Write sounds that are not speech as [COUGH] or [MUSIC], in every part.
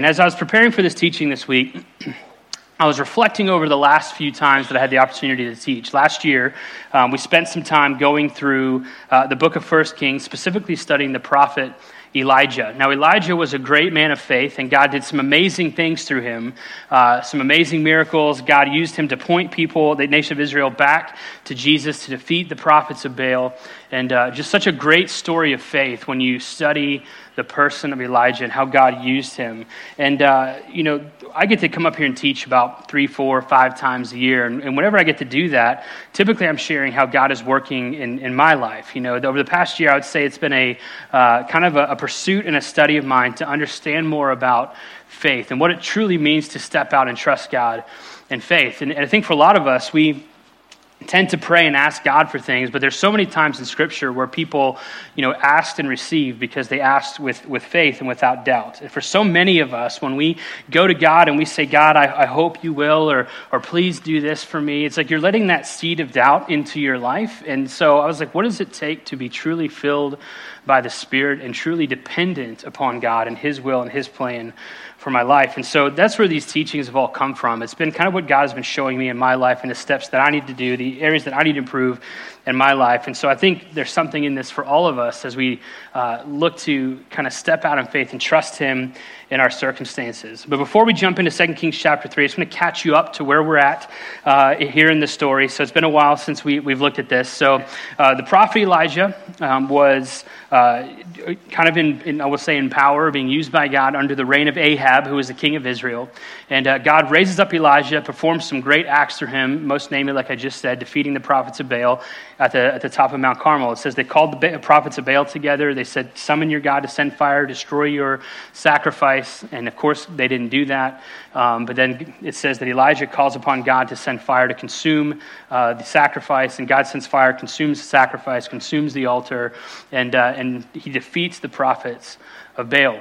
And as I was preparing for this teaching this week, [CLEARS THROAT] I was reflecting over the last few times that I had the opportunity to teach. Last year, um, we spent some time going through uh, the book of First Kings, specifically studying the prophet Elijah. Now, Elijah was a great man of faith, and God did some amazing things through him, uh, some amazing miracles. God used him to point people, the nation of Israel, back to Jesus to defeat the prophets of Baal. And uh, just such a great story of faith when you study the person of Elijah and how God used him. And, uh, you know, I get to come up here and teach about three, four, five times a year. And, and, whenever I get to do that, typically I'm sharing how God is working in, in my life. You know, over the past year, I would say it's been a uh, kind of a, a pursuit and a study of mine to understand more about faith and what it truly means to step out and trust God in faith. And, and I think for a lot of us, we tend to pray and ask God for things, but there's so many times in Scripture where people, you know, asked and received because they asked with, with faith and without doubt. And for so many of us, when we go to God and we say, God, I, I hope you will, or, or please do this for me, it's like you're letting that seed of doubt into your life. And so I was like, what does it take to be truly filled by the Spirit and truly dependent upon God and His will and His plan for my life. And so that's where these teachings have all come from. It's been kind of what God has been showing me in my life and the steps that I need to do, the areas that I need to improve in my life. And so I think there's something in this for all of us as we uh, look to kind of step out in faith and trust Him in our circumstances. But before we jump into 2 Kings chapter 3, I just want to catch you up to where we're at uh, here in the story. So it's been a while since we, we've looked at this. So uh, the prophet Elijah um, was uh, kind of in, in, I will say, in power, being used by God under the reign of Ahab, who was the king of Israel. And uh, God raises up Elijah, performs some great acts through him, most namely, like I just said, defeating the prophets of Baal at the, at the top of Mount Carmel. It says they called the prophets of Baal together. They said, Summon your God to send fire, destroy your sacrifice. And of course, they didn't do that. Um, but then it says that Elijah calls upon God to send fire to consume uh, the sacrifice. And God sends fire, consumes the sacrifice, consumes the altar, and, uh, and he defeats the prophets of Baal.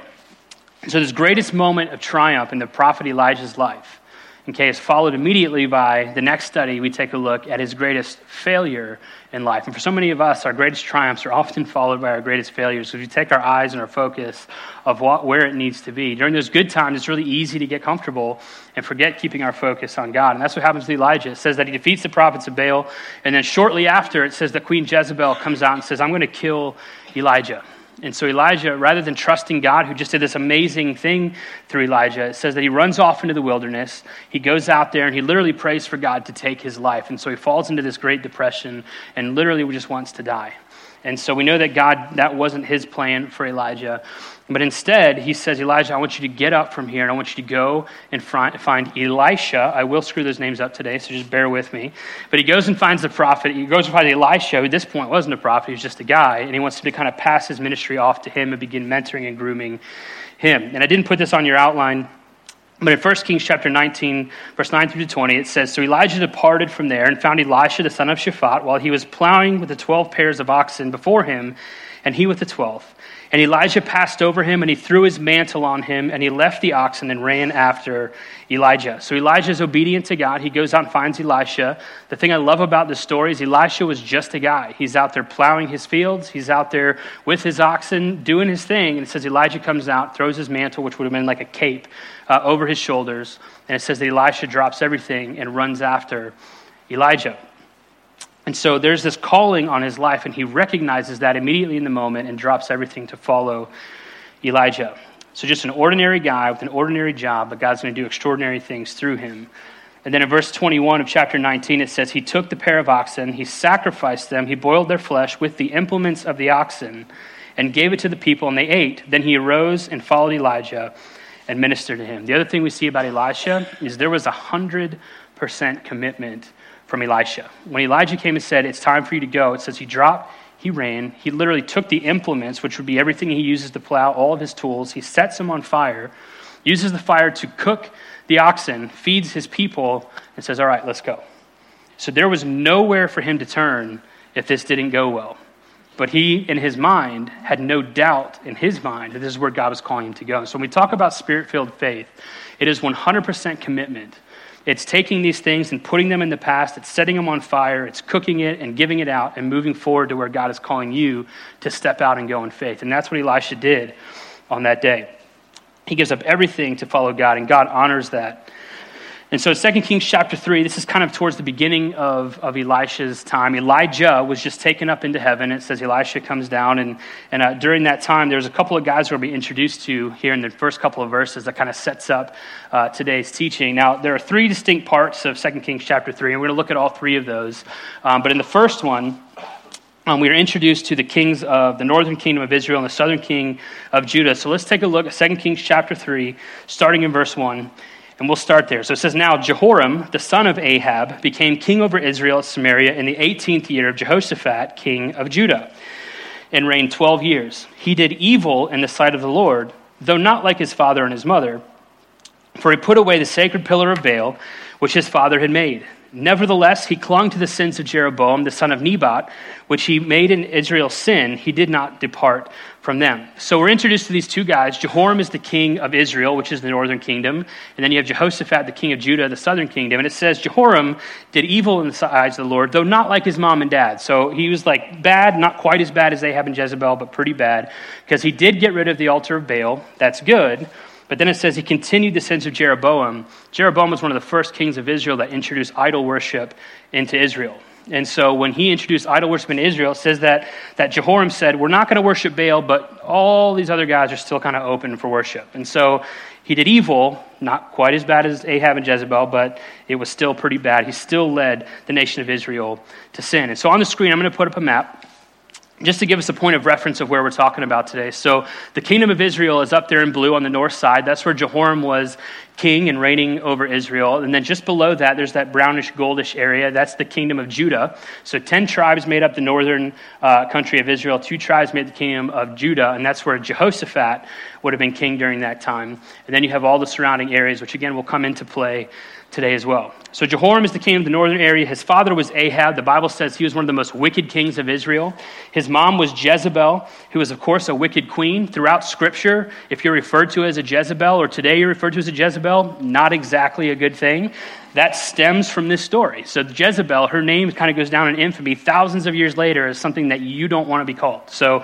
So, this greatest moment of triumph in the prophet Elijah's life, okay, is followed immediately by the next study. We take a look at his greatest failure in life. And for so many of us, our greatest triumphs are often followed by our greatest failures. So, if you take our eyes and our focus of what, where it needs to be, during those good times, it's really easy to get comfortable and forget keeping our focus on God. And that's what happens to Elijah. It says that he defeats the prophets of Baal. And then shortly after, it says that Queen Jezebel comes out and says, I'm going to kill Elijah. And so Elijah, rather than trusting God, who just did this amazing thing through Elijah, it says that he runs off into the wilderness. He goes out there and he literally prays for God to take his life. And so he falls into this great depression and literally just wants to die. And so we know that God, that wasn't his plan for Elijah. But instead, he says, Elijah, I want you to get up from here and I want you to go and find Elisha. I will screw those names up today, so just bear with me. But he goes and finds the prophet. He goes and finds Elisha, who at this point wasn't a prophet, he was just a guy. And he wants him to kind of pass his ministry off to him and begin mentoring and grooming him. And I didn't put this on your outline. But in 1 Kings chapter 19, verse 9 through 20, it says So Elijah departed from there and found Elisha the son of Shaphat while he was plowing with the twelve pairs of oxen before him, and he with the twelfth. And Elijah passed over him, and he threw his mantle on him, and he left the oxen and ran after Elijah. So Elijah is obedient to God. He goes out and finds Elisha. The thing I love about this story is Elisha was just a guy. He's out there plowing his fields, he's out there with his oxen doing his thing. And it says Elijah comes out, throws his mantle, which would have been like a cape, uh, over his shoulders. And it says that Elisha drops everything and runs after Elijah. And so there's this calling on his life, and he recognizes that immediately in the moment and drops everything to follow Elijah. So just an ordinary guy with an ordinary job, but God's going to do extraordinary things through him. And then in verse 21 of chapter 19, it says, He took the pair of oxen, he sacrificed them, he boiled their flesh with the implements of the oxen, and gave it to the people, and they ate. Then he arose and followed Elijah and ministered to him. The other thing we see about Elisha is there was a 100% commitment from Elisha. When Elijah came and said, It's time for you to go, it says he dropped, he ran. He literally took the implements, which would be everything he uses to plow, all of his tools, he sets them on fire, uses the fire to cook the oxen, feeds his people, and says, All right, let's go. So there was nowhere for him to turn if this didn't go well. But he, in his mind, had no doubt in his mind that this is where God was calling him to go. So when we talk about spirit filled faith, it is 100% commitment it's taking these things and putting them in the past, it's setting them on fire, it's cooking it and giving it out and moving forward to where God is calling you to step out and go in faith. And that's what Elisha did on that day. He gives up everything to follow God, and God honors that. And so, 2 Kings chapter 3, this is kind of towards the beginning of, of Elisha's time. Elijah was just taken up into heaven. It says Elisha comes down. And, and uh, during that time, there's a couple of guys we'll be introduced to here in the first couple of verses that kind of sets up uh, today's teaching. Now, there are three distinct parts of 2 Kings chapter 3, and we're going to look at all three of those. Um, but in the first one, um, we are introduced to the kings of the northern kingdom of Israel and the southern king of Judah. So let's take a look at 2 Kings chapter 3, starting in verse 1. And we'll start there. So it says, Now Jehoram, the son of Ahab, became king over Israel at Samaria in the 18th year of Jehoshaphat, king of Judah, and reigned 12 years. He did evil in the sight of the Lord, though not like his father and his mother, for he put away the sacred pillar of Baal, which his father had made. Nevertheless, he clung to the sins of Jeroboam, the son of Nebat, which he made in Israel sin. He did not depart from them. So we're introduced to these two guys. Jehoram is the king of Israel, which is the northern kingdom. And then you have Jehoshaphat, the king of Judah, the southern kingdom. And it says Jehoram did evil in the eyes of the Lord, though not like his mom and dad. So he was like bad, not quite as bad as Ahab and Jezebel, but pretty bad, because he did get rid of the altar of Baal. That's good. But then it says he continued the sins of Jeroboam. Jeroboam was one of the first kings of Israel that introduced idol worship into Israel. And so when he introduced idol worship in Israel, it says that, that Jehoram said, We're not going to worship Baal, but all these other guys are still kind of open for worship. And so he did evil, not quite as bad as Ahab and Jezebel, but it was still pretty bad. He still led the nation of Israel to sin. And so on the screen, I'm going to put up a map just to give us a point of reference of where we're talking about today. So, the kingdom of Israel is up there in blue on the north side. That's where Jehoram was king and reigning over Israel. And then just below that, there's that brownish, goldish area. That's the kingdom of Judah. So, 10 tribes made up the northern uh, country of Israel, two tribes made the kingdom of Judah, and that's where Jehoshaphat would have been king during that time. And then you have all the surrounding areas, which again will come into play today as well. So Jehoram is the king of the northern area. His father was Ahab. The Bible says he was one of the most wicked kings of Israel. His mom was Jezebel, who was, of course, a wicked queen. Throughout Scripture, if you're referred to as a Jezebel, or today you're referred to as a Jezebel, not exactly a good thing that stems from this story. So Jezebel, her name kind of goes down in infamy thousands of years later as something that you don't want to be called. So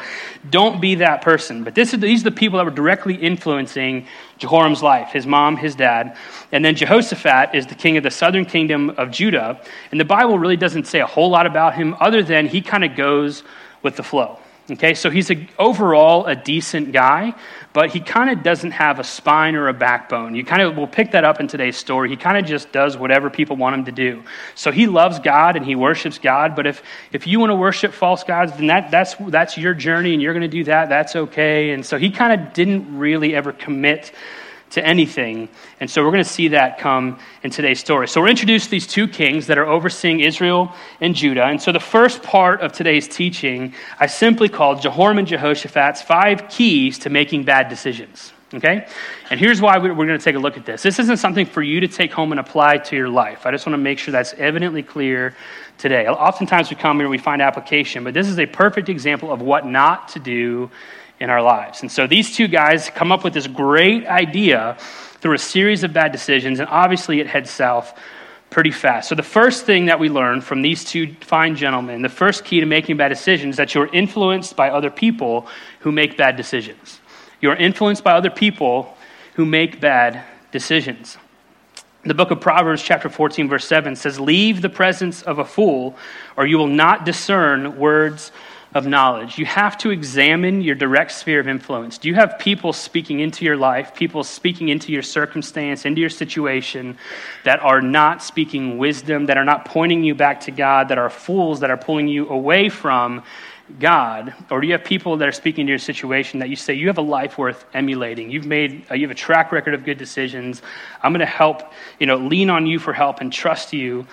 don't be that person. But this is, these are the people that were directly influencing Jehoram's life, his mom, his dad. And then Jehoshaphat is the king of the southern kingdom of Judah. And the Bible really doesn't say a whole lot about him other than he kind of goes with the flow. Okay, so he's a, overall a decent guy, but he kind of doesn't have a spine or a backbone. You kind of will pick that up in today's story. He kind of just does whatever people want him to do. So he loves God and he worships God, but if, if you want to worship false gods, then that, that's, that's your journey and you're going to do that. That's okay. And so he kind of didn't really ever commit to anything. And so we're going to see that come in today's story. So we're introduced to these two kings that are overseeing Israel and Judah. And so the first part of today's teaching, I simply called Jehoram and Jehoshaphat's five keys to making bad decisions. Okay? And here's why we're going to take a look at this. This isn't something for you to take home and apply to your life. I just want to make sure that's evidently clear today. Oftentimes we come here and we find application, but this is a perfect example of what not to do in our lives. And so these two guys come up with this great idea through a series of bad decisions, and obviously it heads south pretty fast. So the first thing that we learn from these two fine gentlemen, the first key to making bad decisions is that you're influenced by other people who make bad decisions. You're influenced by other people who make bad decisions. The book of Proverbs, chapter 14, verse 7 says, Leave the presence of a fool, or you will not discern words of knowledge. You have to examine your direct sphere of influence. Do you have people speaking into your life, people speaking into your circumstance, into your situation that are not speaking wisdom, that are not pointing you back to God, that are fools, that are pulling you away from God? Or do you have people that are speaking to your situation that you say, you have a life worth emulating? You've made, uh, you have a track record of good decisions. I'm going to help, you know, lean on you for help and trust you.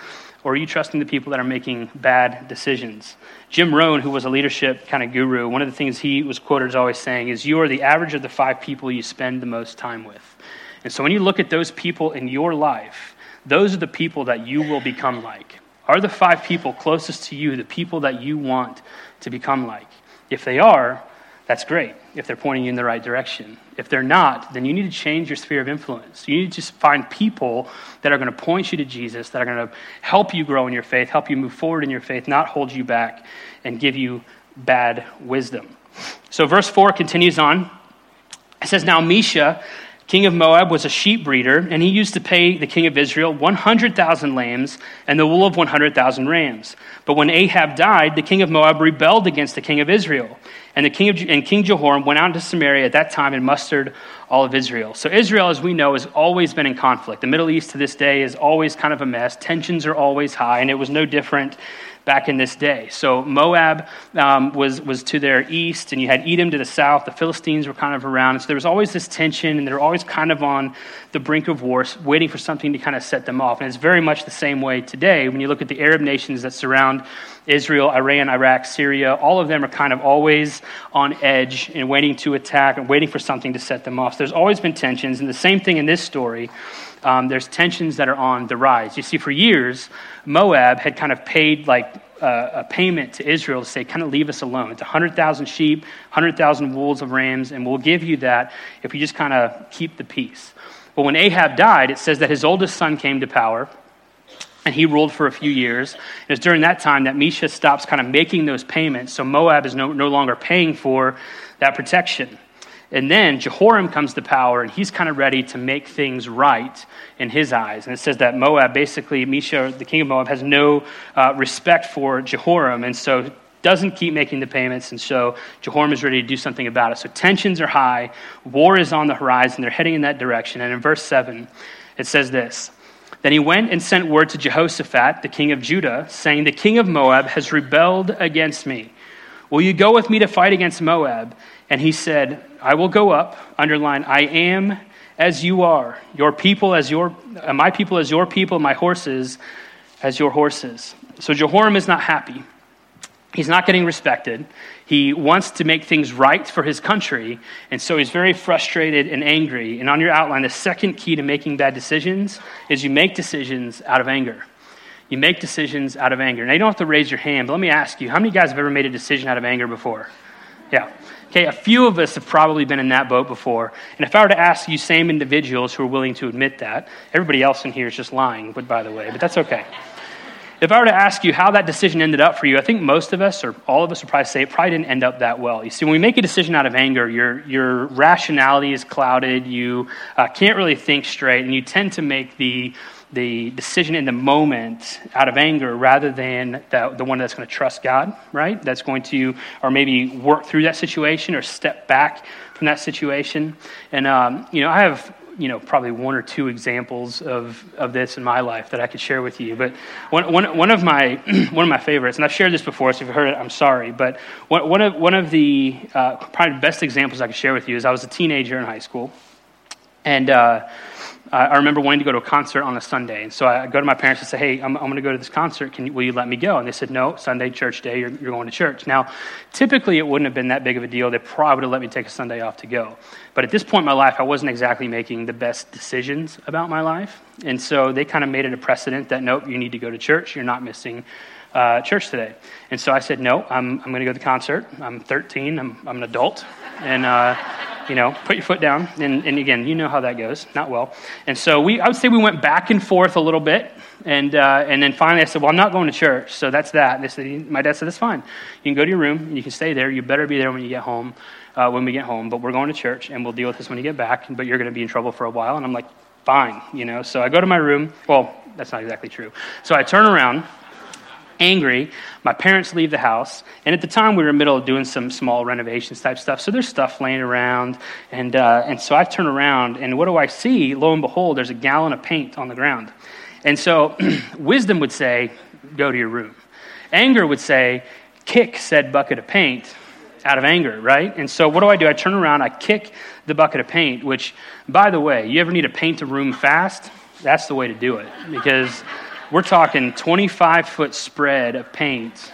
Or are you trusting the people that are making bad decisions? Jim Rohn, who was a leadership kind of guru, one of the things he was quoted as always saying is, You are the average of the five people you spend the most time with. And so when you look at those people in your life, those are the people that you will become like. Are the five people closest to you the people that you want to become like? If they are, that's great if they're pointing you in the right direction. If they're not, then you need to change your sphere of influence. You need to just find people that are going to point you to Jesus, that are going to help you grow in your faith, help you move forward in your faith, not hold you back and give you bad wisdom. So, verse 4 continues on. It says, Now Mesha, king of Moab was a sheep breeder, and he used to pay the king of Israel 100,000 lambs and the wool of 100,000 rams. But when Ahab died, the king of Moab rebelled against the king of Israel. And, the king of, and King Jehoram went out into Samaria at that time and mustered all of Israel. So, Israel, as we know, has always been in conflict. The Middle East to this day is always kind of a mess. Tensions are always high, and it was no different back in this day. So Moab um, was, was to their east, and you had Edom to the south. The Philistines were kind of around. So there was always this tension, and they're always kind of on the brink of war, waiting for something to kind of set them off. And it's very much the same way today when you look at the Arab nations that surround Israel, Iran, Iraq, Syria. All of them are kind of always on edge and waiting to attack and waiting for something to set them off. So there's always been tensions, and the same thing in this story um, there's tensions that are on the rise. You see, for years, Moab had kind of paid like uh, a payment to Israel to say, kind of leave us alone. It's 100,000 sheep, 100,000 wolves of rams, and we'll give you that if you just kind of keep the peace. But when Ahab died, it says that his oldest son came to power and he ruled for a few years. And it's during that time that Mesha stops kind of making those payments, so Moab is no, no longer paying for that protection. And then Jehoram comes to power, and he's kind of ready to make things right in his eyes. And it says that Moab, basically, Mesha, the king of Moab, has no uh, respect for Jehoram, and so doesn't keep making the payments, and so Jehoram is ready to do something about it. So tensions are high, war is on the horizon, they're heading in that direction. And in verse 7, it says this Then he went and sent word to Jehoshaphat, the king of Judah, saying, The king of Moab has rebelled against me. Will you go with me to fight against Moab? And he said, I will go up, underline, I am as you are, your people as your, uh, my people as your people, my horses as your horses. So Jehoram is not happy. He's not getting respected. He wants to make things right for his country, and so he's very frustrated and angry. And on your outline, the second key to making bad decisions is you make decisions out of anger. You make decisions out of anger. Now, you don't have to raise your hand, but let me ask you how many guys have ever made a decision out of anger before? Yeah. Okay, a few of us have probably been in that boat before. And if I were to ask you, same individuals who are willing to admit that, everybody else in here is just lying, but by the way, but that's okay. If I were to ask you how that decision ended up for you, I think most of us, or all of us, would probably say it probably didn't end up that well. You see, when we make a decision out of anger, your, your rationality is clouded, you uh, can't really think straight, and you tend to make the the decision in the moment out of anger rather than the, the one that's going to trust God, right? That's going to, or maybe work through that situation or step back from that situation. And, um, you know, I have, you know, probably one or two examples of, of this in my life that I could share with you. But one, one, one, of, my, [CLEARS THROAT] one of my favorites, and I've shared this before, so if you've heard it, I'm sorry. But one, one, of, one of the uh, probably best examples I could share with you is I was a teenager in high school. And, uh, I remember wanting to go to a concert on a Sunday. And so I go to my parents and say, hey, I'm, I'm going to go to this concert. Can will you let me go? And they said, no, Sunday, church day, you're, you're going to church. Now, typically it wouldn't have been that big of a deal. They probably would have let me take a Sunday off to go. But at this point in my life, I wasn't exactly making the best decisions about my life. And so they kind of made it a precedent that, nope, you need to go to church. You're not missing uh, church today. And so I said, no, I'm, I'm going to go to the concert. I'm 13, I'm, I'm an adult. And, uh, you know, put your foot down. And, and again, you know how that goes, not well. And so we, I would say we went back and forth a little bit. And, uh, and then finally I said, well, I'm not going to church. So that's that. And they said, my dad said, that's fine. You can go to your room and you can stay there. You better be there when you get home, uh, when we get home. But we're going to church and we'll deal with this when you get back. But you're going to be in trouble for a while. And I'm like, fine, you know. So I go to my room. Well, that's not exactly true. So I turn around angry. My parents leave the house. And at the time, we were in the middle of doing some small renovations type stuff. So there's stuff laying around. And, uh, and so I turn around, and what do I see? Lo and behold, there's a gallon of paint on the ground. And so [CLEARS THROAT] wisdom would say, go to your room. Anger would say, kick said bucket of paint out of anger, right? And so what do I do? I turn around, I kick the bucket of paint, which, by the way, you ever need to paint a room fast? That's the way to do it because we're talking 25 foot spread of paint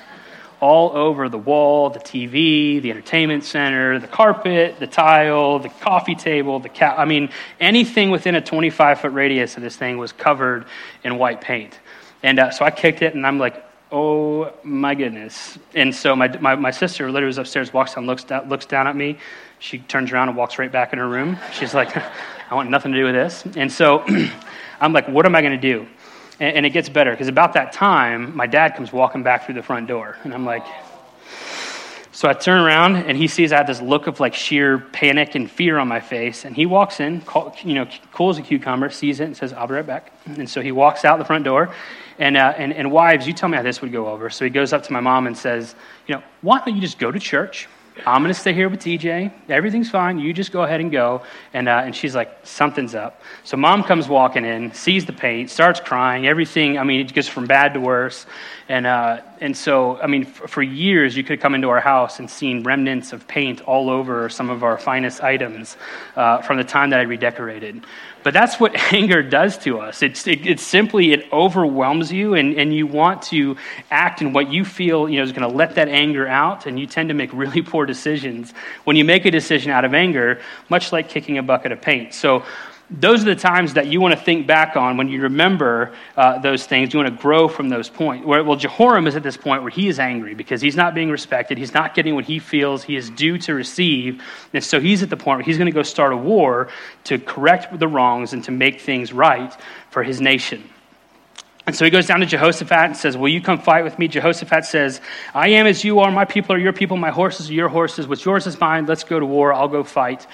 all over the wall, the TV, the entertainment center, the carpet, the tile, the coffee table, the cat. I mean, anything within a 25 foot radius of this thing was covered in white paint. And uh, so I kicked it, and I'm like, oh my goodness. And so my, my, my sister literally was upstairs, walks down, looks down, looks down at me. She turns around and walks right back in her room. She's like, [LAUGHS] I want nothing to do with this. And so [CLEARS THROAT] I'm like, what am I going to do? And, and it gets better because about that time, my dad comes walking back through the front door. And I'm like, So I turn around and he sees I have this look of like sheer panic and fear on my face. And he walks in, call, you know, cool as a cucumber, sees it, and says, I'll be right back. And so he walks out the front door. And, uh, and, and wives, you tell me how this would go over. So he goes up to my mom and says, You know, why don't you just go to church? I'm going to stay here with TJ. Everything's fine. You just go ahead and go. And, uh, and she's like, something's up. So mom comes walking in, sees the paint, starts crying. Everything, I mean, it goes from bad to worse. And, uh, and so, I mean, f- for years, you could come into our house and seen remnants of paint all over some of our finest items uh, from the time that I redecorated. But that's what [LAUGHS] anger does to us. It's, it, it's simply, it overwhelms you, and, and you want to act in what you feel you know, is going to let that anger out, and you tend to make [LAUGHS] really poor decisions when you make a decision out of anger, much like kicking a bucket of paint. So, those are the times that you want to think back on when you remember uh, those things. You want to grow from those points. Well, Jehoram is at this point where he is angry because he's not being respected. He's not getting what he feels he is due to receive. And so he's at the point where he's going to go start a war to correct the wrongs and to make things right for his nation. And so he goes down to Jehoshaphat and says, Will you come fight with me? Jehoshaphat says, I am as you are. My people are your people. My horses are your horses. What's yours is mine. Let's go to war. I'll go fight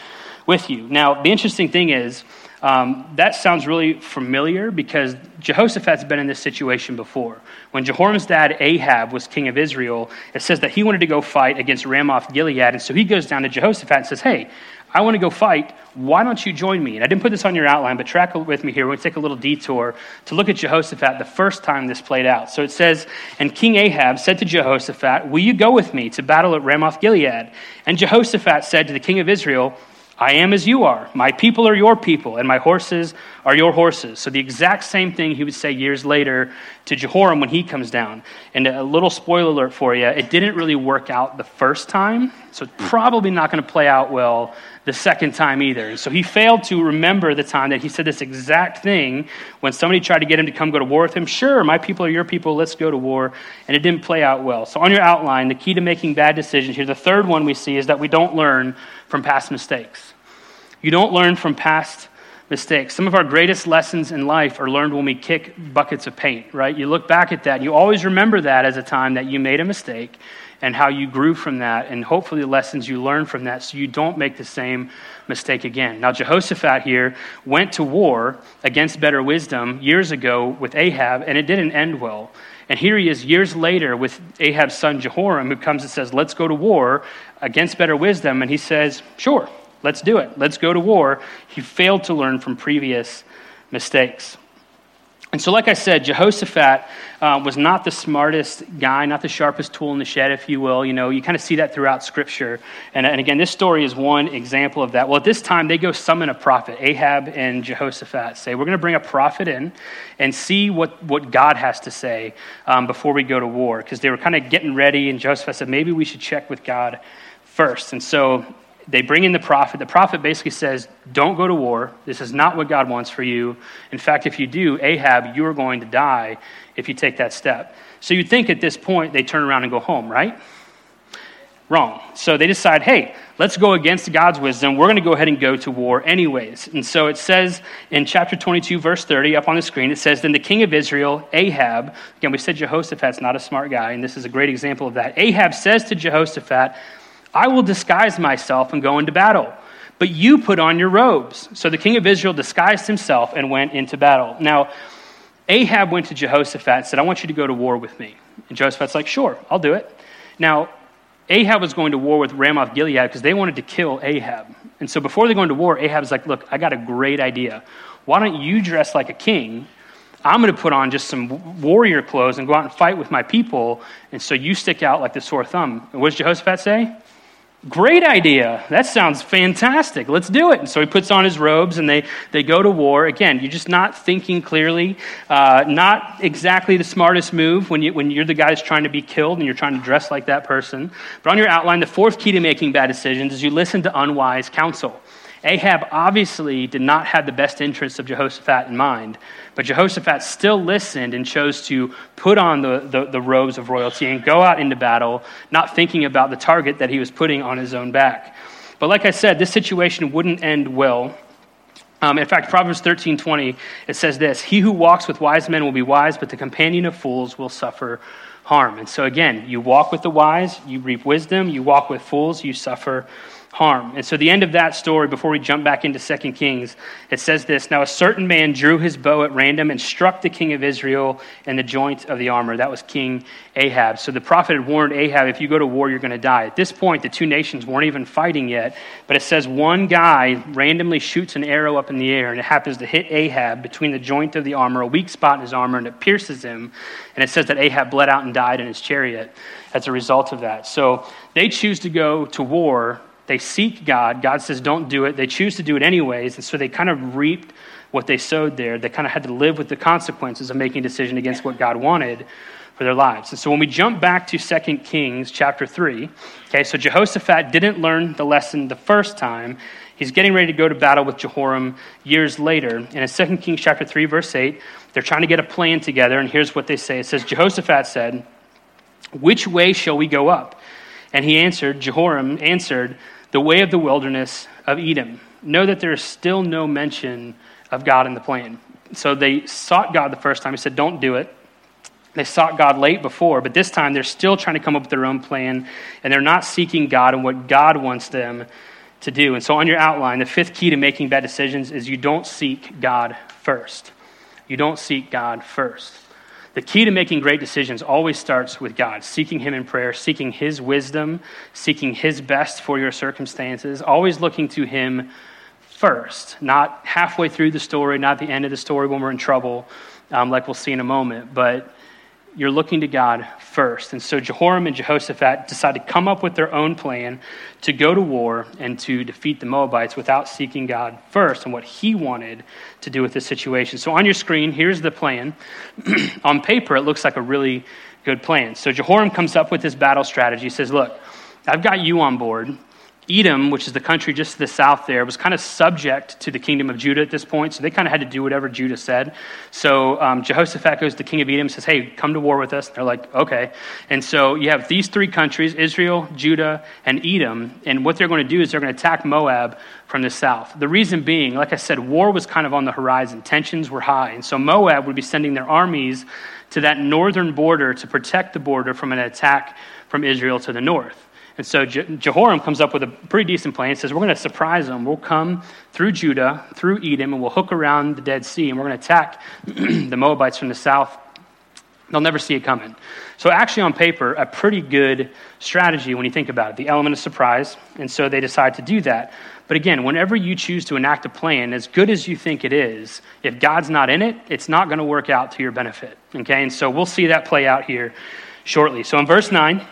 with you. Now, the interesting thing is, um, that sounds really familiar because Jehoshaphat's been in this situation before. When Jehoram's dad Ahab was king of Israel, it says that he wanted to go fight against Ramoth Gilead. And so he goes down to Jehoshaphat and says, Hey, I want to go fight. Why don't you join me? And I didn't put this on your outline, but track with me here. We're going to take a little detour to look at Jehoshaphat the first time this played out. So it says, And King Ahab said to Jehoshaphat, Will you go with me to battle at Ramoth Gilead? And Jehoshaphat said to the king of Israel, I am as you are. My people are your people, and my horses are your horses. So, the exact same thing he would say years later to Jehoram when he comes down. And a little spoiler alert for you it didn't really work out the first time, so it's probably not going to play out well the second time either. So, he failed to remember the time that he said this exact thing when somebody tried to get him to come go to war with him. Sure, my people are your people, let's go to war. And it didn't play out well. So, on your outline, the key to making bad decisions here, the third one we see is that we don't learn from past mistakes. You don't learn from past mistakes. Some of our greatest lessons in life are learned when we kick buckets of paint, right? You look back at that, you always remember that as a time that you made a mistake and how you grew from that, and hopefully the lessons you learned from that so you don't make the same mistake again. Now, Jehoshaphat here went to war against better wisdom years ago with Ahab, and it didn't end well. And here he is years later with Ahab's son Jehoram, who comes and says, Let's go to war against better wisdom. And he says, Sure, let's do it. Let's go to war. He failed to learn from previous mistakes. And so, like I said, Jehoshaphat uh, was not the smartest guy, not the sharpest tool in the shed, if you will. You know, you kind of see that throughout Scripture. And, and again, this story is one example of that. Well, at this time, they go summon a prophet. Ahab and Jehoshaphat say, We're going to bring a prophet in and see what, what God has to say um, before we go to war. Because they were kind of getting ready, and Jehoshaphat said, Maybe we should check with God first. And so they bring in the prophet. The prophet basically says, Don't go to war. This is not what God wants for you. In fact, if you do, Ahab, you are going to die if you take that step. So you'd think at this point they turn around and go home, right? Wrong. So they decide, hey, let's go against God's wisdom. We're going to go ahead and go to war anyways. And so it says in chapter 22, verse 30, up on the screen, it says, Then the king of Israel, Ahab, again, we said Jehoshaphat's not a smart guy, and this is a great example of that. Ahab says to Jehoshaphat, I will disguise myself and go into battle. But you put on your robes. So the king of Israel disguised himself and went into battle. Now, Ahab went to Jehoshaphat and said, I want you to go to war with me. And Jehoshaphat's like, Sure, I'll do it. Now, Ahab was going to war with Ramoth Gilead because they wanted to kill Ahab. And so before they go into war, Ahab's like, Look, I got a great idea. Why don't you dress like a king? I'm going to put on just some warrior clothes and go out and fight with my people. And so you stick out like the sore thumb. And what does Jehoshaphat say? Great idea. That sounds fantastic. Let's do it. And so he puts on his robes and they, they go to war. Again, you're just not thinking clearly, uh, not exactly the smartest move when, you, when you're the guy that's trying to be killed and you're trying to dress like that person. But on your outline, the fourth key to making bad decisions is you listen to unwise counsel. Ahab obviously did not have the best interests of Jehoshaphat in mind, but Jehoshaphat still listened and chose to put on the, the, the, robes of royalty and go out into battle, not thinking about the target that he was putting on his own back. But like I said, this situation wouldn't end well. Um, in fact, Proverbs 13 20, it says this He who walks with wise men will be wise, but the companion of fools will suffer harm. And so, again, you walk with the wise, you reap wisdom. You walk with fools, you suffer harm. And so, the end of that story, before we jump back into 2 Kings, it says this Now, a certain man drew his bow at random and struck the king of Israel in the joint of the armor. That was King Ahab. So, the prophet had warned Ahab, if you go to war, you're going to die. At this point, the two nations weren't even fighting yet, but it says one guy randomly shoots an arrow up in the air, and it happens to hit Ahab between the joint of the armor, a weak spot in his armor, and it pierces him. And it says that Ahab bled out and died in his chariot as a result of that. So, they choose to go to war they seek God. God says, don't do it. They choose to do it anyways. And so they kind of reaped what they sowed there. They kind of had to live with the consequences of making a decision against what God wanted for their lives. And so when we jump back to 2 Kings chapter 3, okay, so Jehoshaphat didn't learn the lesson the first time. He's getting ready to go to battle with Jehoram years later. And in 2 Kings chapter 3, verse 8, they're trying to get a plan together. And here's what they say It says, Jehoshaphat said, Which way shall we go up? And he answered, Jehoram answered, the way of the wilderness of Edom. Know that there is still no mention of God in the plan. So they sought God the first time. He said, Don't do it. They sought God late before, but this time they're still trying to come up with their own plan, and they're not seeking God and what God wants them to do. And so, on your outline, the fifth key to making bad decisions is you don't seek God first. You don't seek God first. The key to making great decisions always starts with God, seeking Him in prayer, seeking His wisdom, seeking His best for your circumstances, always looking to Him first, not halfway through the story, not the end of the story when we're in trouble, um, like we'll see in a moment, but you're looking to God first. And so Jehoram and Jehoshaphat decide to come up with their own plan to go to war and to defeat the Moabites without seeking God first and what he wanted to do with this situation. So on your screen, here's the plan. [CLEARS THROAT] on paper, it looks like a really good plan. So Jehoram comes up with this battle strategy. He says, Look, I've got you on board. Edom, which is the country just to the south there, was kind of subject to the kingdom of Judah at this point, so they kind of had to do whatever Judah said. So um, Jehoshaphat goes to the king of Edom says, Hey, come to war with us. And they're like, Okay. And so you have these three countries Israel, Judah, and Edom. And what they're going to do is they're going to attack Moab from the south. The reason being, like I said, war was kind of on the horizon, tensions were high. And so Moab would be sending their armies to that northern border to protect the border from an attack from Israel to the north. And so Jehoram comes up with a pretty decent plan. He says, We're going to surprise them. We'll come through Judah, through Edom, and we'll hook around the Dead Sea, and we're going to attack [CLEARS THROAT] the Moabites from the south. They'll never see it coming. So, actually, on paper, a pretty good strategy when you think about it the element of surprise. And so they decide to do that. But again, whenever you choose to enact a plan, as good as you think it is, if God's not in it, it's not going to work out to your benefit. Okay? And so we'll see that play out here shortly. So, in verse 9,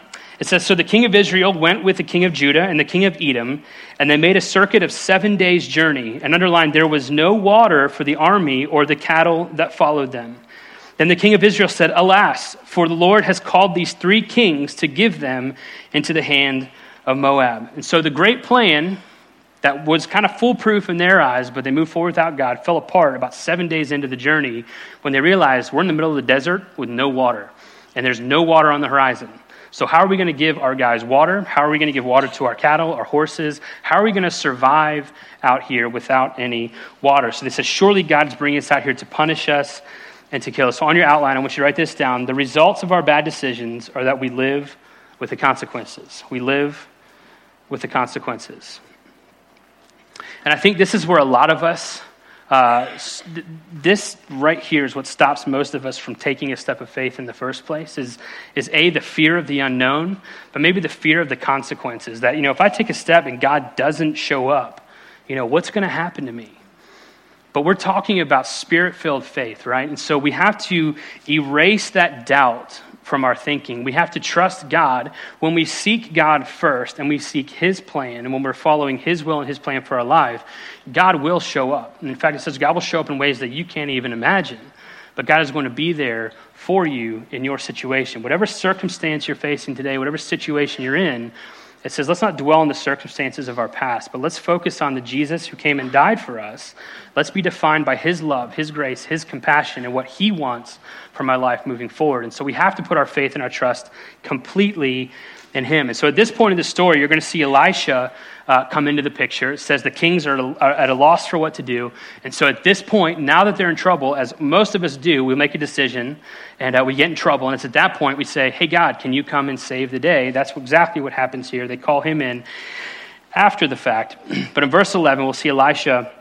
it says, So the king of Israel went with the king of Judah and the king of Edom, and they made a circuit of seven days' journey. And underlined, there was no water for the army or the cattle that followed them. Then the king of Israel said, Alas, for the Lord has called these three kings to give them into the hand of Moab. And so the great plan that was kind of foolproof in their eyes, but they moved forward without God, fell apart about seven days into the journey when they realized we're in the middle of the desert with no water, and there's no water on the horizon. So, how are we going to give our guys water? How are we going to give water to our cattle, our horses? How are we going to survive out here without any water? So, they said, Surely God's bringing us out here to punish us and to kill us. So, on your outline, I want you to write this down. The results of our bad decisions are that we live with the consequences. We live with the consequences. And I think this is where a lot of us uh, this right here is what stops most of us from taking a step of faith in the first place is, is a the fear of the unknown but maybe the fear of the consequences that you know if i take a step and god doesn't show up you know what's going to happen to me? But we're talking about spirit filled faith right? And so we have to erase that doubt from our thinking. We have to trust God when we seek God first and we seek His plan, and when we're following His will and His plan for our life, God will show up. And in fact, it says God will show up in ways that you can't even imagine. But God is going to be there for you in your situation. Whatever circumstance you're facing today, whatever situation you're in, it says, let's not dwell on the circumstances of our past, but let's focus on the Jesus who came and died for us. Let's be defined by his love, his grace, his compassion, and what he wants for my life moving forward. And so we have to put our faith and our trust completely in him. And so at this point in the story, you're going to see Elisha uh, come into the picture. It says the kings are, are at a loss for what to do. And so at this point, now that they're in trouble, as most of us do, we make a decision and uh, we get in trouble. And it's at that point we say, Hey, God, can you come and save the day? That's exactly what happens here. They call him in after the fact. [CLEARS THROAT] But in verse 11, we'll see Elisha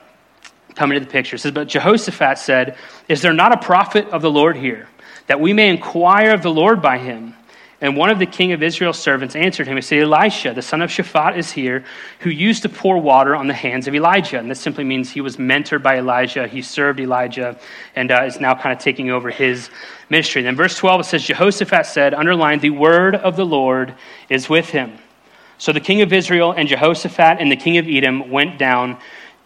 come into the picture. It says, But Jehoshaphat said, Is there not a prophet of the Lord here, that we may inquire of the Lord by him? And one of the king of Israel's servants answered him and said, Elisha, the son of Shaphat, is here, who used to pour water on the hands of Elijah. And this simply means he was mentored by Elijah. He served Elijah and uh, is now kind of taking over his ministry. then verse 12, it says, Jehoshaphat said, underlined, the word of the Lord is with him. So the king of Israel and Jehoshaphat and the king of Edom went down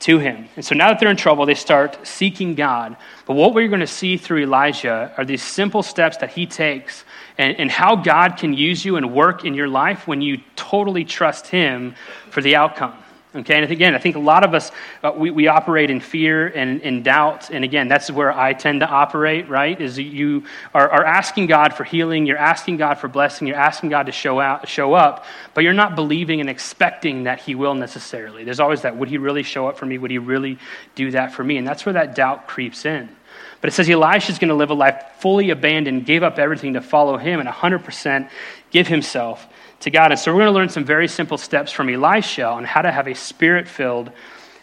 to him. And so now that they're in trouble, they start seeking God. But what we're going to see through Elijah are these simple steps that he takes and, and how God can use you and work in your life when you totally trust him for the outcome. Okay, and again, I think a lot of us, uh, we, we operate in fear and in doubt. And again, that's where I tend to operate, right? Is you are, are asking God for healing, you're asking God for blessing, you're asking God to show, out, show up, but you're not believing and expecting that He will necessarily. There's always that would He really show up for me? Would He really do that for me? And that's where that doubt creeps in. But it says Elisha is going to live a life fully abandoned, gave up everything to follow him, and 100% give himself to God. And so we're going to learn some very simple steps from Elisha on how to have a spirit filled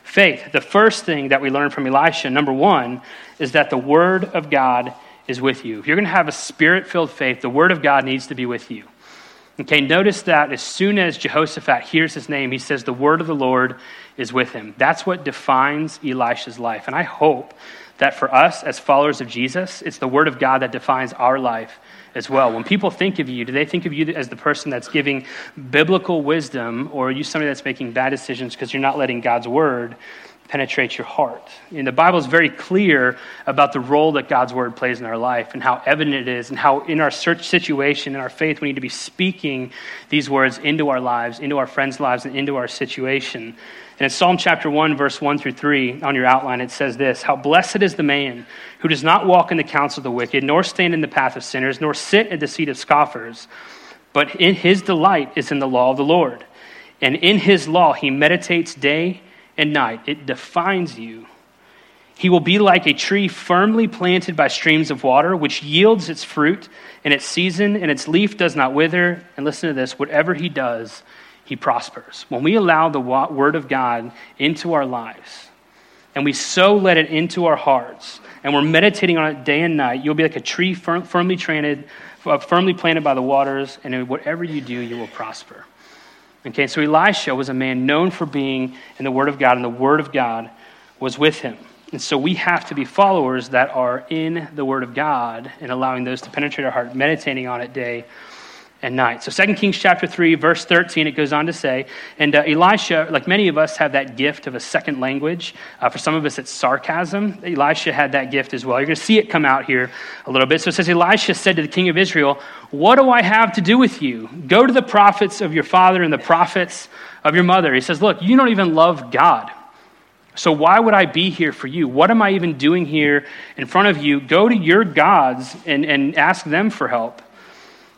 faith. The first thing that we learn from Elisha, number one, is that the Word of God is with you. If you're going to have a spirit filled faith, the Word of God needs to be with you. Okay, notice that as soon as Jehoshaphat hears his name, he says, The word of the Lord is with him. That's what defines Elisha's life. And I hope that for us as followers of Jesus, it's the word of God that defines our life as well. When people think of you, do they think of you as the person that's giving biblical wisdom, or are you somebody that's making bad decisions because you're not letting God's word penetrate your heart? And the Bible is very clear about the role that God's word plays in our life and how evident it is, and how in our search situation, in our faith, we need to be speaking these words into our lives, into our friends' lives, and into our situation. And in Psalm chapter 1, verse 1 through 3, on your outline, it says this How blessed is the man who does not walk in the counsel of the wicked, nor stand in the path of sinners, nor sit at the seat of scoffers, but in his delight is in the law of the Lord. And in his law he meditates day and night. It defines you. He will be like a tree firmly planted by streams of water, which yields its fruit in its season, and its leaf does not wither. And listen to this whatever he does, he prospers. When we allow the Word of God into our lives, and we so let it into our hearts, and we're meditating on it day and night, you'll be like a tree firm, firmly, planted, firmly planted by the waters, and whatever you do, you will prosper. Okay, so Elisha was a man known for being in the Word of God, and the Word of God was with him. And so we have to be followers that are in the Word of God and allowing those to penetrate our heart, meditating on it day and night. So 2 Kings chapter 3, verse 13, it goes on to say, and uh, Elisha, like many of us, have that gift of a second language. Uh, for some of us, it's sarcasm. Elisha had that gift as well. You're going to see it come out here a little bit. So it says, Elisha said to the king of Israel, What do I have to do with you? Go to the prophets of your father and the prophets of your mother. He says, Look, you don't even love God. So why would I be here for you? What am I even doing here in front of you? Go to your gods and, and ask them for help.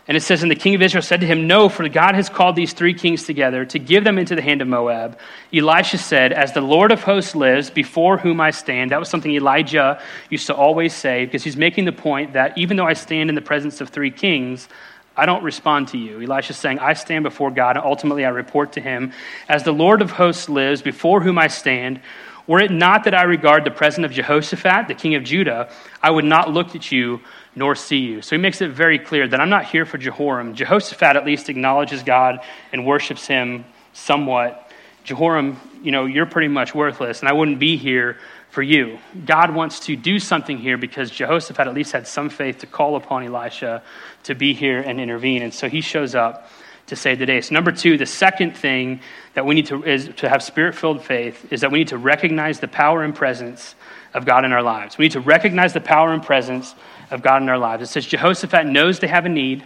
And it says, And the king of Israel said to him, No, for God has called these three kings together to give them into the hand of Moab. Elisha said, As the Lord of hosts lives, before whom I stand. That was something Elijah used to always say, because he's making the point that even though I stand in the presence of three kings, I don't respond to you. Elisha's saying, I stand before God, and ultimately I report to him. As the Lord of hosts lives, before whom I stand, were it not that I regard the presence of Jehoshaphat, the king of Judah, I would not look at you nor see you. So he makes it very clear that I'm not here for Jehoram. Jehoshaphat at least acknowledges God and worships him somewhat. Jehoram, you know, you're pretty much worthless, and I wouldn't be here for you. God wants to do something here because Jehoshaphat at least had some faith to call upon Elisha to be here and intervene. And so he shows up to save the day. So, number two, the second thing that we need to, is to have spirit filled faith is that we need to recognize the power and presence of God in our lives. We need to recognize the power and presence of God in our lives. It says Jehoshaphat knows they have a need.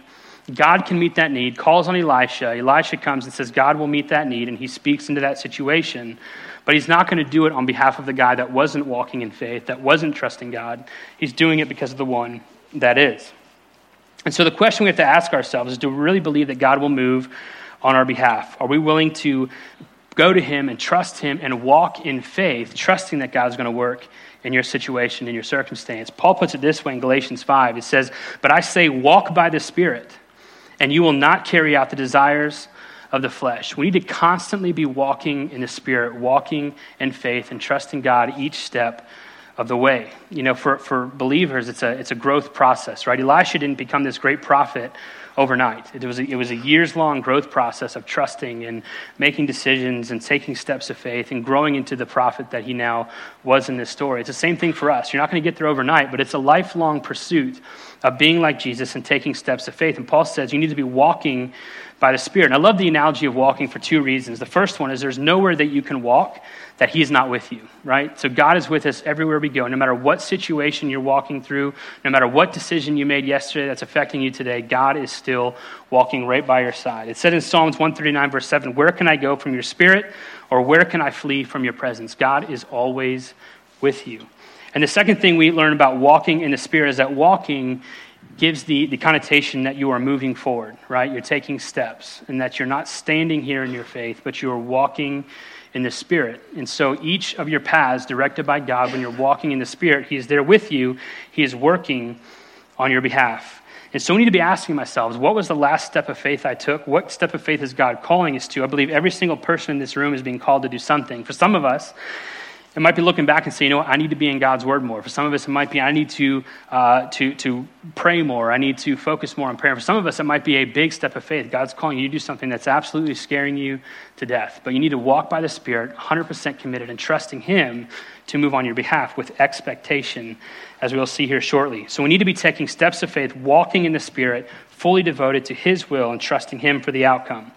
God can meet that need, calls on Elisha. Elisha comes and says, God will meet that need, and he speaks into that situation. But he's not going to do it on behalf of the guy that wasn't walking in faith, that wasn't trusting God. He's doing it because of the one that is. And so the question we have to ask ourselves is do we really believe that God will move on our behalf? Are we willing to go to Him and trust Him and walk in faith, trusting that God's going to work in your situation, in your circumstance? Paul puts it this way in Galatians 5 it says, But I say, walk by the Spirit, and you will not carry out the desires of the flesh. We need to constantly be walking in the Spirit, walking in faith, and trusting God each step of the way. You know, for, for believers, it's a, it's a growth process, right? Elisha didn't become this great prophet overnight. It was a, it was a years long growth process of trusting and making decisions and taking steps of faith and growing into the prophet that he now was in this story. It's the same thing for us. You're not going to get there overnight, but it's a lifelong pursuit of being like Jesus and taking steps of faith. And Paul says you need to be walking by the Spirit. And I love the analogy of walking for two reasons. The first one is there's nowhere that you can walk that He's not with you, right? So God is with us everywhere we go. No matter what situation you're walking through, no matter what decision you made yesterday that's affecting you today, God is still walking right by your side. It said in Psalms 139, verse 7, Where can I go from your Spirit, or where can I flee from your presence? God is always with you. And the second thing we learn about walking in the Spirit is that walking gives the, the connotation that you are moving forward, right? You're taking steps, and that you're not standing here in your faith, but you are walking in the Spirit. And so each of your paths, directed by God, when you're walking in the Spirit, He is there with you, He is working on your behalf. And so we need to be asking ourselves, what was the last step of faith I took? What step of faith is God calling us to? I believe every single person in this room is being called to do something. For some of us, it might be looking back and saying, you know what, I need to be in God's Word more. For some of us, it might be, I need to, uh, to, to pray more. I need to focus more on prayer. For some of us, it might be a big step of faith. God's calling you to do something that's absolutely scaring you to death. But you need to walk by the Spirit, 100% committed, and trusting Him to move on your behalf with expectation, as we'll see here shortly. So we need to be taking steps of faith, walking in the Spirit, fully devoted to His will, and trusting Him for the outcome.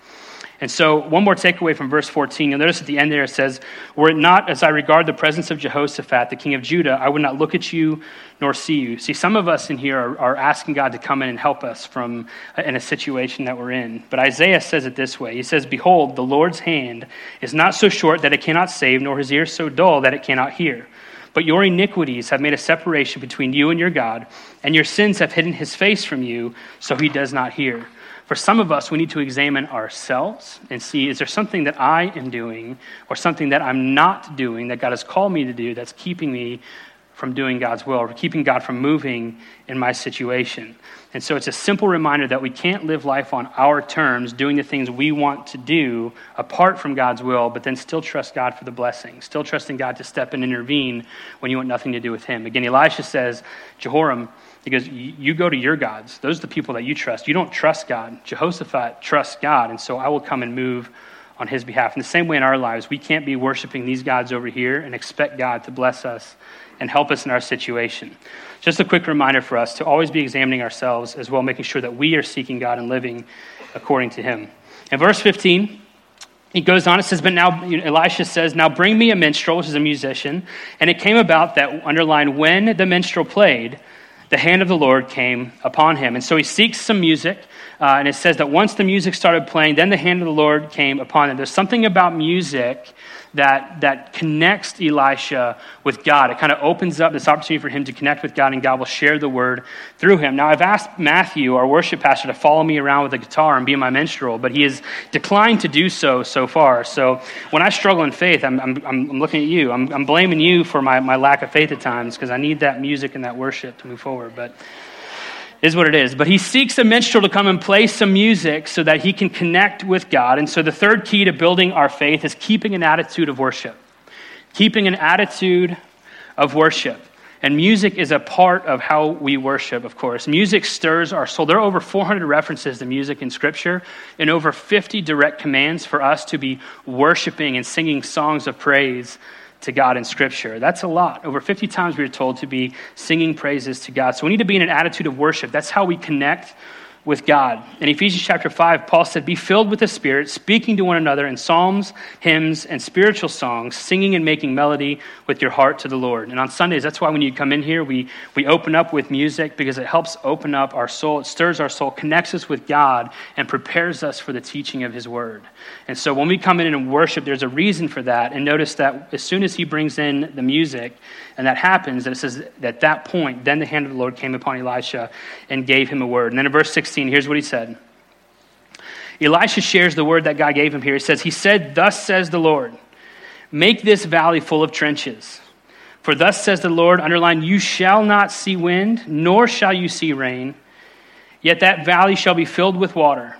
And so, one more takeaway from verse 14. You'll notice at the end there it says, Were it not as I regard the presence of Jehoshaphat, the king of Judah, I would not look at you nor see you. See, some of us in here are, are asking God to come in and help us from uh, in a situation that we're in. But Isaiah says it this way He says, Behold, the Lord's hand is not so short that it cannot save, nor his ear so dull that it cannot hear. But your iniquities have made a separation between you and your God, and your sins have hidden his face from you, so he does not hear. For some of us, we need to examine ourselves and see is there something that I am doing or something that I'm not doing that God has called me to do that's keeping me from doing God's will or keeping God from moving in my situation. And so it's a simple reminder that we can't live life on our terms, doing the things we want to do apart from God's will, but then still trust God for the blessing, still trusting God to step and intervene when you want nothing to do with Him. Again, Elisha says, Jehoram, because you go to your gods. Those are the people that you trust. You don't trust God. Jehoshaphat trusts God, and so I will come and move on his behalf. In the same way in our lives, we can't be worshiping these gods over here and expect God to bless us and help us in our situation. Just a quick reminder for us to always be examining ourselves as well, making sure that we are seeking God and living according to him. In verse 15, he goes on, it says, But now, Elisha says, Now bring me a minstrel, which is a musician. And it came about that, underlined, when the minstrel played, the hand of the Lord came upon him. And so he seeks some music. Uh, and it says that once the music started playing, then the hand of the Lord came upon him. There's something about music that, that connects Elisha with God. It kind of opens up this opportunity for him to connect with God, and God will share the word through him. Now, I've asked Matthew, our worship pastor, to follow me around with a guitar and be my minstrel, but he has declined to do so so far. So when I struggle in faith, I'm, I'm, I'm looking at you. I'm, I'm blaming you for my, my lack of faith at times because I need that music and that worship to move forward. But is what it is. But he seeks a minstrel to come and play some music so that he can connect with God. And so the third key to building our faith is keeping an attitude of worship. Keeping an attitude of worship. And music is a part of how we worship, of course. Music stirs our soul. There are over 400 references to music in Scripture and over 50 direct commands for us to be worshiping and singing songs of praise to God in Scripture. That's a lot. Over 50 times we are told to be singing praises to God. So we need to be in an attitude of worship. That's how we connect with God. In Ephesians chapter 5, Paul said, Be filled with the Spirit, speaking to one another in psalms, hymns, and spiritual songs, singing and making melody with your heart to the Lord. And on Sundays, that's why when you come in here, we, we open up with music because it helps open up our soul. It stirs our soul, connects us with God, and prepares us for the teaching of His Word. And so when we come in and worship, there's a reason for that. And notice that as soon as He brings in the music, and that happens, that it says at that point, then the hand of the Lord came upon Elisha and gave him a word. And then in verse 16, here's what he said. Elisha shares the word that God gave him here. He says, He said, Thus says the Lord, make this valley full of trenches. For thus says the Lord, underline, you shall not see wind, nor shall you see rain, yet that valley shall be filled with water,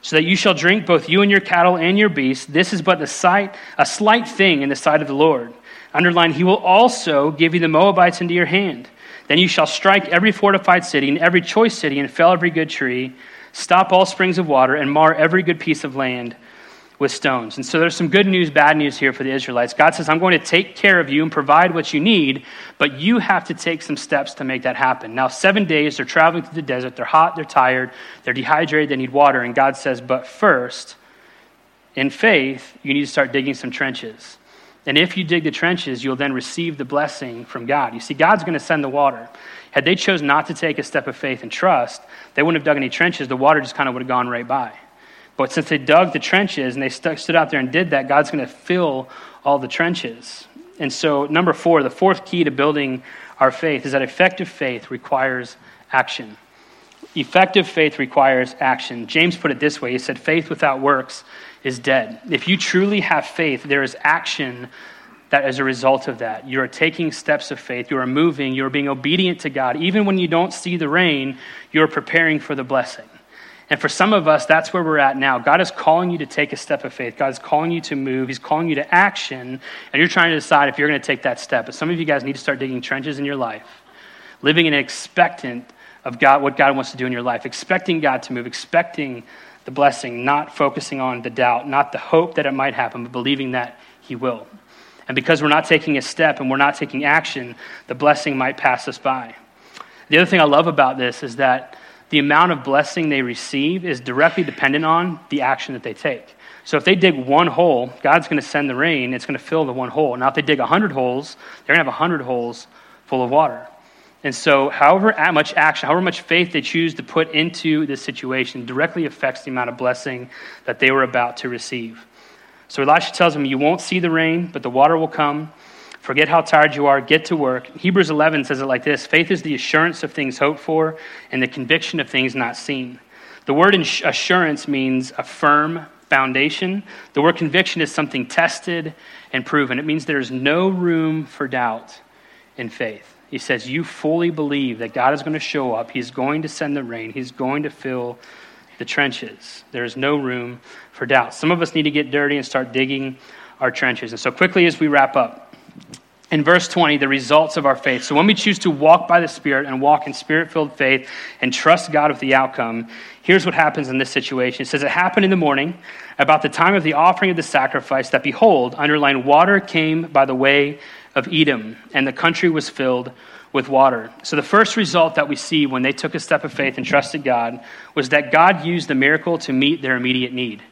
so that you shall drink both you and your cattle and your beasts. This is but the sight, a slight thing in the sight of the Lord. Underline, he will also give you the Moabites into your hand. Then you shall strike every fortified city and every choice city and fell every good tree, stop all springs of water, and mar every good piece of land with stones. And so there's some good news, bad news here for the Israelites. God says, I'm going to take care of you and provide what you need, but you have to take some steps to make that happen. Now, seven days, they're traveling through the desert. They're hot, they're tired, they're dehydrated, they need water. And God says, but first, in faith, you need to start digging some trenches. And if you dig the trenches, you'll then receive the blessing from God. You see, God's going to send the water. Had they chose not to take a step of faith and trust, they wouldn't have dug any trenches. The water just kind of would have gone right by. But since they dug the trenches and they stuck, stood out there and did that, God's going to fill all the trenches. And so, number four, the fourth key to building our faith is that effective faith requires action. Effective faith requires action. James put it this way He said, Faith without works is dead. If you truly have faith, there is action that as a result of that. You are taking steps of faith. You are moving. You are being obedient to God. Even when you don't see the rain, you are preparing for the blessing. And for some of us, that's where we're at now. God is calling you to take a step of faith. God is calling you to move. He's calling you to action. And you're trying to decide if you're going to take that step. But some of you guys need to start digging trenches in your life, living in an expectant of God, what God wants to do in your life, expecting God to move, expecting the blessing, not focusing on the doubt, not the hope that it might happen, but believing that He will. And because we're not taking a step and we're not taking action, the blessing might pass us by. The other thing I love about this is that the amount of blessing they receive is directly dependent on the action that they take. So if they dig one hole, God's going to send the rain, it's going to fill the one hole. Now, if they dig 100 holes, they're going to have 100 holes full of water. And so, however much action, however much faith they choose to put into this situation directly affects the amount of blessing that they were about to receive. So Elisha tells them, You won't see the rain, but the water will come. Forget how tired you are, get to work. Hebrews 11 says it like this Faith is the assurance of things hoped for and the conviction of things not seen. The word assurance means a firm foundation. The word conviction is something tested and proven. It means there's no room for doubt in faith. He says, You fully believe that God is going to show up. He's going to send the rain. He's going to fill the trenches. There's no room for doubt. Some of us need to get dirty and start digging our trenches. And so, quickly as we wrap up, in verse 20, the results of our faith. So, when we choose to walk by the Spirit and walk in spirit filled faith and trust God with the outcome, here's what happens in this situation. It says, It happened in the morning, about the time of the offering of the sacrifice, that behold, underline, water came by the way of Edom, and the country was filled with water. So, the first result that we see when they took a step of faith and trusted God was that God used the miracle to meet their immediate need.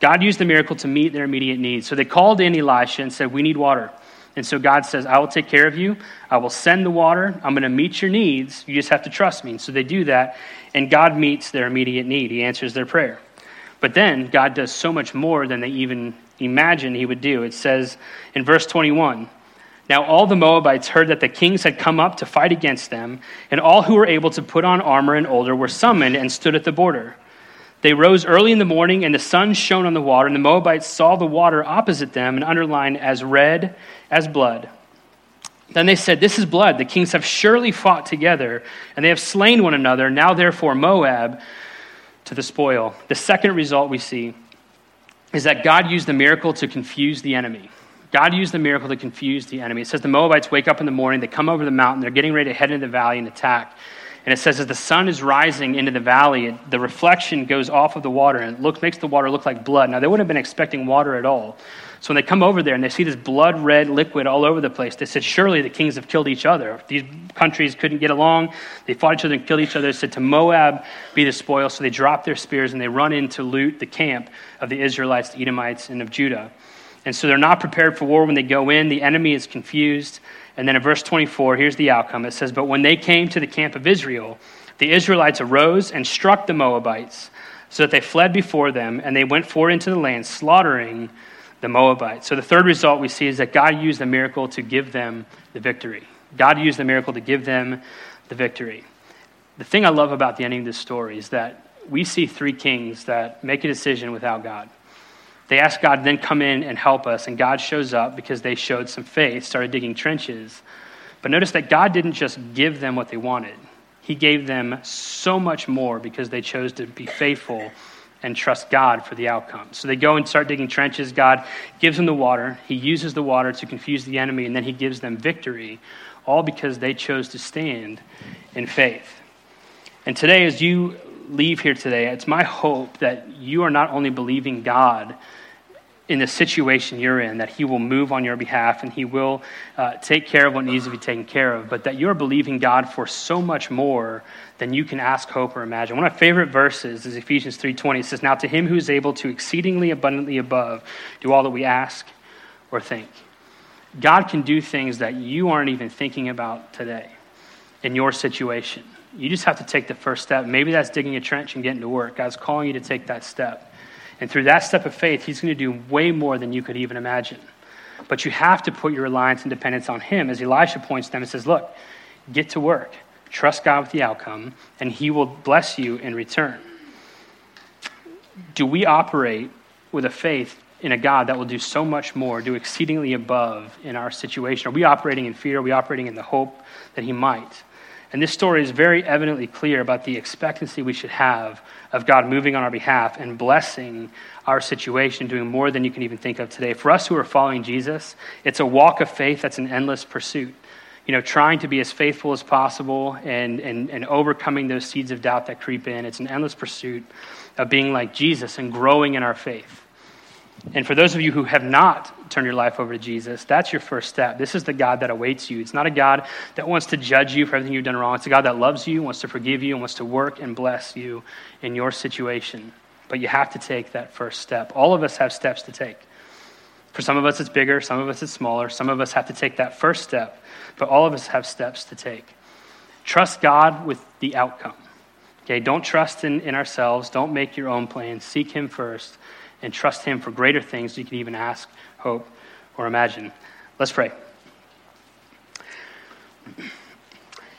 God used the miracle to meet their immediate needs. So, they called in Elisha and said, We need water. And so God says, I will take care of you. I will send the water. I'm going to meet your needs. You just have to trust me. And so they do that, and God meets their immediate need. He answers their prayer. But then God does so much more than they even imagined he would do. It says in verse 21 now all the Moabites heard that the kings had come up to fight against them, and all who were able to put on armor and older were summoned and stood at the border. They rose early in the morning, and the sun shone on the water, and the Moabites saw the water opposite them and underlined as red as blood. Then they said, This is blood. The kings have surely fought together, and they have slain one another. Now, therefore, Moab to the spoil. The second result we see is that God used the miracle to confuse the enemy. God used the miracle to confuse the enemy. It says the Moabites wake up in the morning, they come over the mountain, they're getting ready to head into the valley and attack. And it says as the sun is rising into the valley, the reflection goes off of the water and it looks, makes the water look like blood. Now, they wouldn't have been expecting water at all. So when they come over there and they see this blood red liquid all over the place, they said, Surely the kings have killed each other. These countries couldn't get along. They fought each other and killed each other. They said, To Moab be the spoil. So they drop their spears and they run in to loot the camp of the Israelites, the Edomites, and of Judah. And so they're not prepared for war when they go in. The enemy is confused. And then in verse 24, here's the outcome it says, But when they came to the camp of Israel, the Israelites arose and struck the Moabites, so that they fled before them, and they went forward into the land, slaughtering the Moabites. So the third result we see is that God used the miracle to give them the victory. God used the miracle to give them the victory. The thing I love about the ending of this story is that we see three kings that make a decision without God. They ask God then come in and help us, and God shows up because they showed some faith, started digging trenches. But notice that God didn't just give them what they wanted, He gave them so much more because they chose to be faithful and trust God for the outcome. So they go and start digging trenches. God gives them the water. He uses the water to confuse the enemy, and then He gives them victory, all because they chose to stand in faith. And today, as you leave here today, it's my hope that you are not only believing God in the situation you're in, that He will move on your behalf and He will uh, take care of what needs to be taken care of, but that you're believing God for so much more than you can ask, hope, or imagine. One of my favorite verses is Ephesians 3.20. It says, Now to Him who is able to exceedingly abundantly above do all that we ask or think. God can do things that you aren't even thinking about today in your situation. You just have to take the first step. Maybe that's digging a trench and getting to work. God's calling you to take that step. And through that step of faith, He's going to do way more than you could even imagine. But you have to put your reliance and dependence on Him. As Elisha points to them and says, Look, get to work, trust God with the outcome, and He will bless you in return. Do we operate with a faith in a God that will do so much more, do exceedingly above in our situation? Are we operating in fear? Are we operating in the hope that He might? And this story is very evidently clear about the expectancy we should have of God moving on our behalf and blessing our situation, doing more than you can even think of today. For us who are following Jesus, it's a walk of faith that's an endless pursuit. You know, trying to be as faithful as possible and, and, and overcoming those seeds of doubt that creep in. It's an endless pursuit of being like Jesus and growing in our faith. And for those of you who have not turned your life over to Jesus, that's your first step. This is the God that awaits you. It's not a God that wants to judge you for everything you've done wrong. It's a God that loves you, wants to forgive you, and wants to work and bless you in your situation. But you have to take that first step. All of us have steps to take. For some of us, it's bigger, some of us, it's smaller. Some of us have to take that first step, but all of us have steps to take. Trust God with the outcome. Okay, don't trust in, in ourselves. Don't make your own plans. Seek Him first and trust Him for greater things you can even ask, hope, or imagine. Let's pray.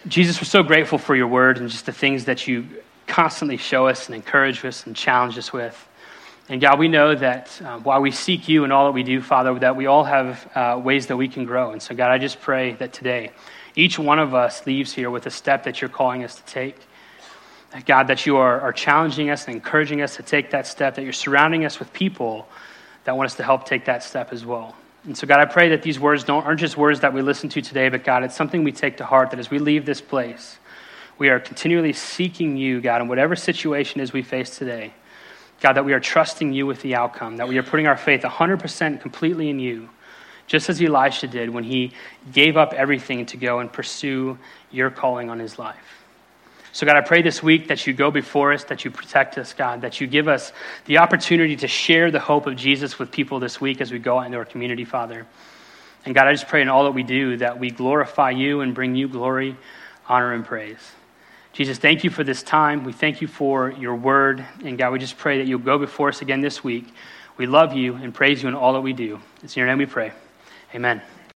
Jesus, we're so grateful for your word and just the things that you constantly show us and encourage us and challenge us with. And God, we know that uh, while we seek you in all that we do, Father, that we all have uh, ways that we can grow. And so, God, I just pray that today, each one of us leaves here with a step that you're calling us to take. God, that you are, are challenging us and encouraging us to take that step, that you're surrounding us with people that want us to help take that step as well. And so, God, I pray that these words don't, aren't just words that we listen to today, but God, it's something we take to heart that as we leave this place, we are continually seeking you, God, in whatever situation is we face today. God, that we are trusting you with the outcome, that we are putting our faith 100% completely in you, just as Elisha did when he gave up everything to go and pursue your calling on his life. So, God, I pray this week that you go before us, that you protect us, God, that you give us the opportunity to share the hope of Jesus with people this week as we go out into our community, Father. And God, I just pray in all that we do that we glorify you and bring you glory, honor, and praise. Jesus, thank you for this time. We thank you for your word. And God, we just pray that you'll go before us again this week. We love you and praise you in all that we do. It's in your name we pray. Amen.